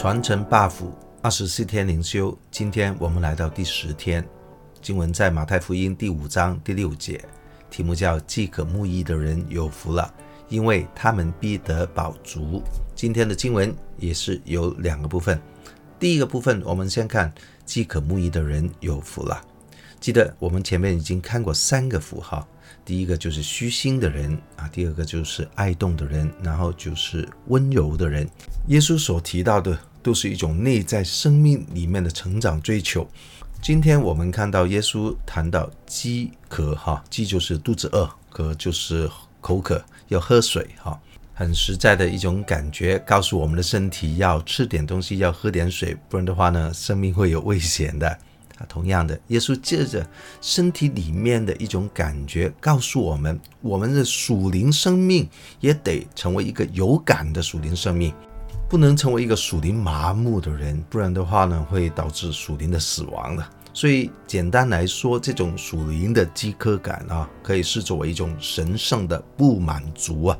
传承 buff 二十四天灵修，今天我们来到第十天，经文在马太福音第五章第六节，题目叫“饥渴慕义的人有福了，因为他们必得饱足”。今天的经文也是有两个部分，第一个部分我们先看“饥渴慕义的人有福了”。记得我们前面已经看过三个符号，第一个就是虚心的人啊，第二个就是爱动的人，然后就是温柔的人。耶稣所提到的都是一种内在生命里面的成长追求。今天我们看到耶稣谈到饥渴，哈，饥就是肚子饿，渴就是口渴，要喝水，哈，很实在的一种感觉，告诉我们的身体要吃点东西，要喝点水，不然的话呢，生命会有危险的。同样的，耶稣借着身体里面的一种感觉，告诉我们，我们的属灵生命也得成为一个有感的属灵生命，不能成为一个属灵麻木的人，不然的话呢，会导致属灵的死亡的。所以，简单来说，这种属灵的饥渴感啊，可以视作为一种神圣的不满足啊，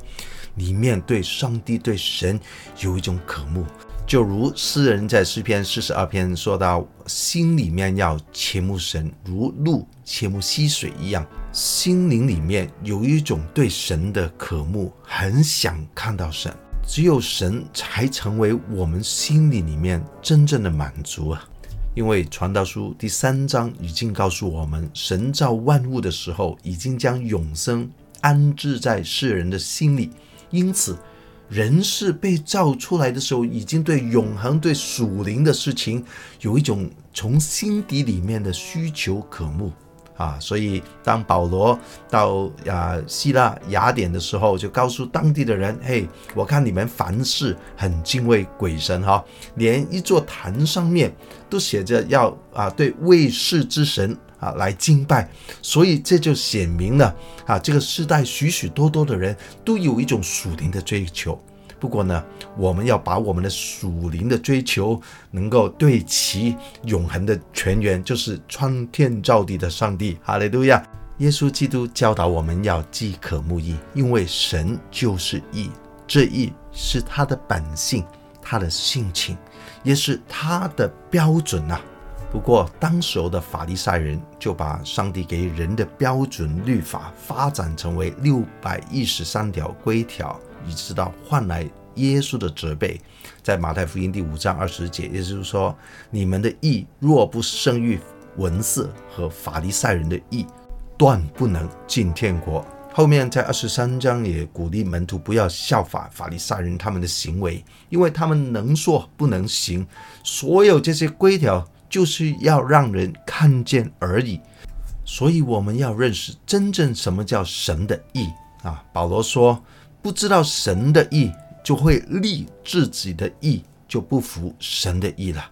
里面对上帝、对神有一种渴慕。就如诗人在诗篇四十二篇说到，心里面要切慕神，如鹿切慕溪水一样，心灵里面有一种对神的渴慕，很想看到神。只有神才成为我们心里里面真正的满足啊！因为传道书第三章已经告诉我们，神造万物的时候，已经将永生安置在世人的心里，因此。人是被造出来的时候，已经对永恒、对属灵的事情有一种从心底里面的需求渴慕啊。所以，当保罗到啊希腊雅典的时候，就告诉当地的人：“嘿，我看你们凡事很敬畏鬼神哈，连一座坛上面都写着要啊对未识之神。”啊，来敬拜，所以这就显明了啊，这个时代许许多多的人都有一种属灵的追求。不过呢，我们要把我们的属灵的追求能够对齐永恒的泉源，就是创天造地的上帝。哈利路亚！耶稣基督教导我们要饥渴慕义，因为神就是义，这义是他的本性，他的性情，也是他的标准呐、不过，当时候的法利赛人就把上帝给人的标准律法发展成为六百一十三条规条，以直到换来耶稣的责备。在马太福音第五章二十节，也就是说，你们的义若不胜于文士和法利赛人的义，断不能进天国。后面在二十三章也鼓励门徒不要效法法利赛人他们的行为，因为他们能说不能行，所有这些规条。就是要让人看见而已，所以我们要认识真正什么叫神的义啊。保罗说，不知道神的意，就会立自己的意，就不服神的意了。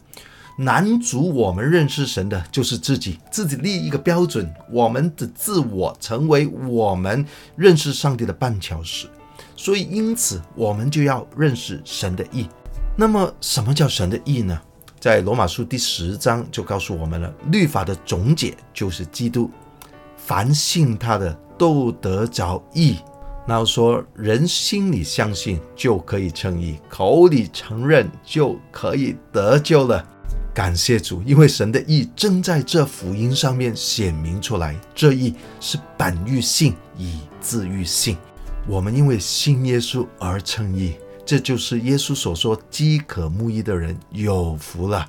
难阻我们认识神的，就是自己，自己立一个标准，我们的自我成为我们认识上帝的绊脚石。所以，因此我们就要认识神的意。那么，什么叫神的意呢？在罗马书第十章就告诉我们了，律法的总结就是基督，凡信他的都得着义。然后说，人心里相信就可以称义，口里承认就可以得救了。感谢主，因为神的义正在这福音上面显明出来，这义是本于信，以致于信。我们因为信耶稣而称义。这就是耶稣所说“饥渴慕义的人有福了”，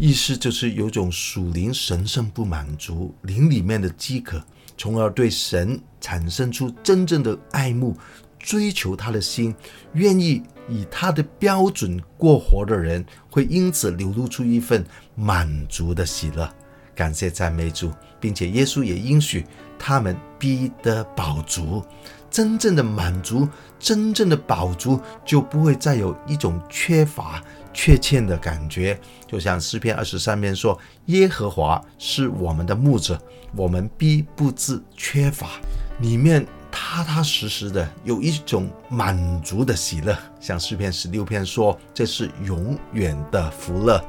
意思就是有种属灵神圣不满足，灵里面的饥渴，从而对神产生出真正的爱慕，追求他的心，愿意以他的标准过活的人，会因此流露出一份满足的喜乐。感谢赞美主，并且耶稣也应许他们必得饱足。真正的满足，真正的饱足，就不会再有一种缺乏、缺欠的感觉。就像诗篇二十三篇说：“耶和华是我们的牧者，我们必不致缺乏。”里面踏踏实实的有一种满足的喜乐。像诗篇十六篇说：“这是永远的福乐。”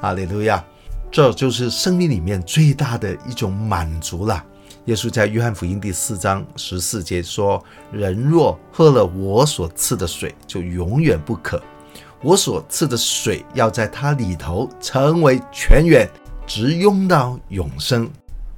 哈利路亚！这就是生命里面最大的一种满足了。耶稣在约翰福音第四章十四节说：“人若喝了我所赐的水，就永远不渴；我所赐的水要在它里头成为泉源，直涌到永生。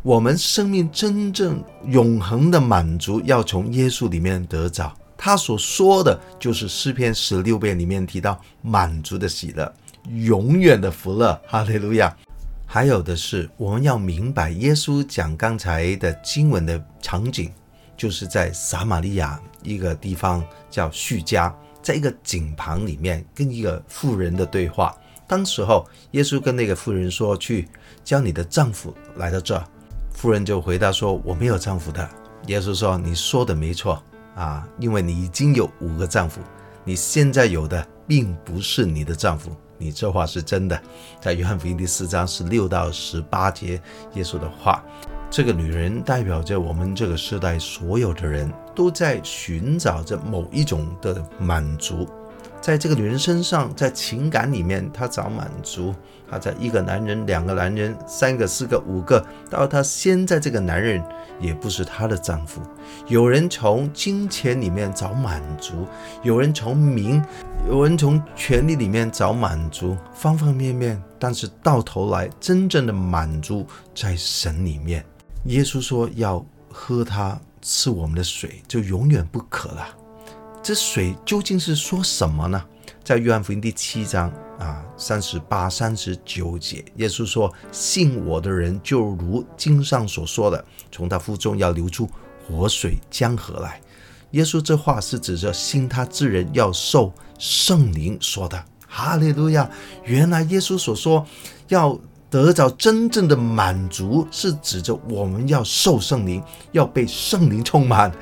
我们生命真正永恒的满足，要从耶稣里面得着。他所说的就是诗篇十六篇里面提到满足的喜乐，永远的福乐。哈利路亚！还有的是，我们要明白耶稣讲刚才的经文的场景，就是在撒玛利亚一个地方叫叙加，在一个井旁里面跟一个妇人的对话。当时候，耶稣跟那个妇人说：“去叫你的丈夫来到这儿。”妇人就回答说：“我没有丈夫的。”耶稣说：“你说的没错。”啊，因为你已经有五个丈夫，你现在有的并不是你的丈夫，你这话是真的。在约翰福音第四章十六到十八节，耶稣的话，这个女人代表着我们这个时代所有的人都在寻找着某一种的满足。在这个女人身上，在情感里面，她找满足。她在一个男人、两个男人、三个、四个、五个，到她现在这个男人也不是她的丈夫。有人从金钱里面找满足，有人从名，有人从权力里面找满足，方方面面。但是到头来，真正的满足在神里面。耶稣说要喝他赐我们的水，就永远不渴了。这水究竟是说什么呢？在约翰福音第七章啊，三十八、三十九节，耶稣说：“信我的人，就如经上所说的，从他腹中要流出活水江河来。”耶稣这话是指着信他之人要受圣灵说的。哈利路亚！原来耶稣所说要得到真正的满足，是指着我们要受圣灵，要被圣灵充满。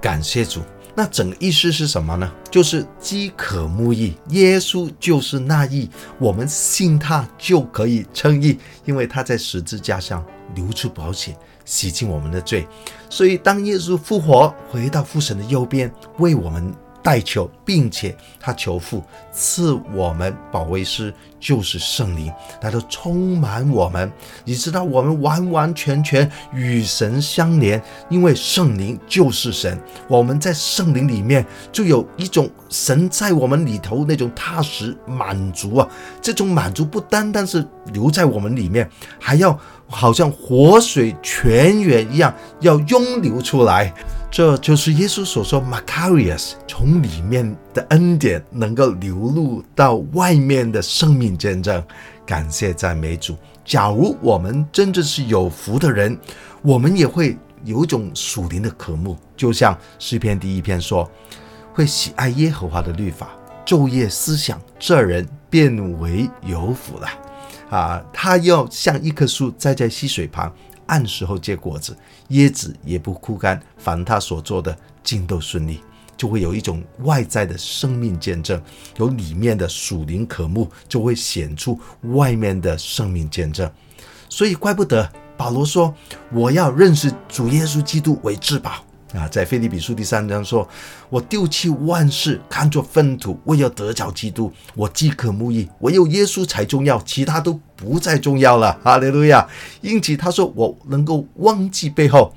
感谢主。那整个意思是什么呢？就是饥渴慕义，耶稣就是那义，我们信他就可以称义，因为他在十字架上流出宝血，洗净我们的罪。所以当耶稣复活，回到父神的右边，为我们。代求，并且他求父赐我们保卫师，就是圣灵，他都充满我们。你知道，我们完完全全与神相连，因为圣灵就是神。我们在圣灵里面，就有一种神在我们里头那种踏实满足啊！这种满足不单单是留在我们里面，还要好像活水泉源一样，要涌流出来。这就是耶稣所说 “Makarios”，从里面的恩典能够流露到外面的生命见证。感谢赞美主。假如我们真正是有福的人，我们也会有种属灵的渴慕，就像诗篇第一篇说：“会喜爱耶和华的律法，昼夜思想，这人便为有福了。”啊，他要像一棵树栽在溪水旁。按时候结果子，叶子也不枯干，凡他所做的尽都顺利，就会有一种外在的生命见证，有里面的属灵渴慕，就会显出外面的生命见证。所以怪不得保罗说：“我要认识主耶稣基督为至宝。”啊，在腓立比书第三章说：“我丢弃万事，看作粪土，为要得着基督。我饥渴慕义，唯有耶稣才重要，其他都不再重要了。”哈利路亚！因此他说：“我能够忘记背后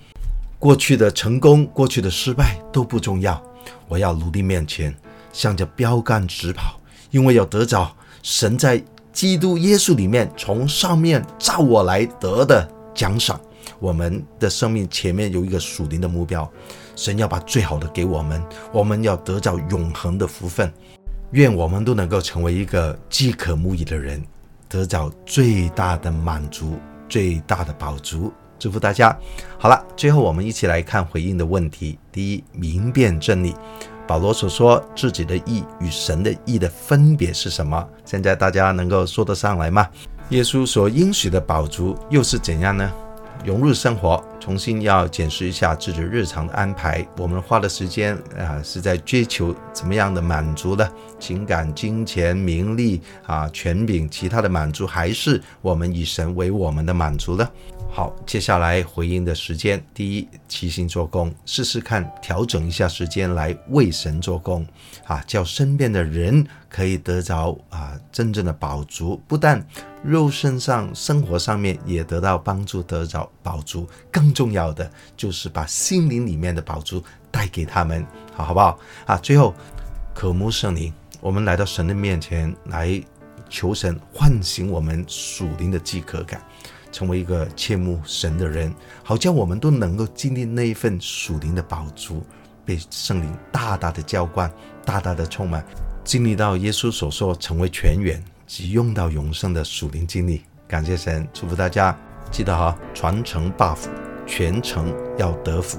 过去的成功，过去的失败都不重要。我要努力面前，向着标杆直跑，因为要得着神在基督耶稣里面从上面召我来得的奖赏。”我们的生命前面有一个属灵的目标，神要把最好的给我们，我们要得到永恒的福分。愿我们都能够成为一个饥渴慕义的人，得到最大的满足，最大的饱足。祝福大家。好了，最后我们一起来看回应的问题。第一，明辨真理，保罗所说自己的意与神的意的分别是什么？现在大家能够说得上来吗？耶稣所应许的饱足又是怎样呢？融入生活，重新要检视一下自己日常的安排。我们花的时间啊，是在追求怎么样的满足呢？情感、金钱、名利啊、权柄，其他的满足，还是我们以神为我们的满足呢？好，接下来回应的时间，第一，齐心做工，试试看调整一下时间来为神做工，啊，叫身边的人可以得着啊真正的饱足，不但肉身上、生活上面也得到帮助，得着饱足。更重要的就是把心灵里面的宝珠带给他们，好好不好？啊，最后渴慕圣灵。我们来到神的面前来求神唤醒我们属灵的饥渴感，成为一个切慕神的人，好叫我们都能够经历那一份属灵的宝珠，被圣灵大大的浇灌，大大的充满，经历到耶稣所说成为泉源及用到永生的属灵经历。感谢神，祝福大家，记得哈，传承 buff，全程要得福。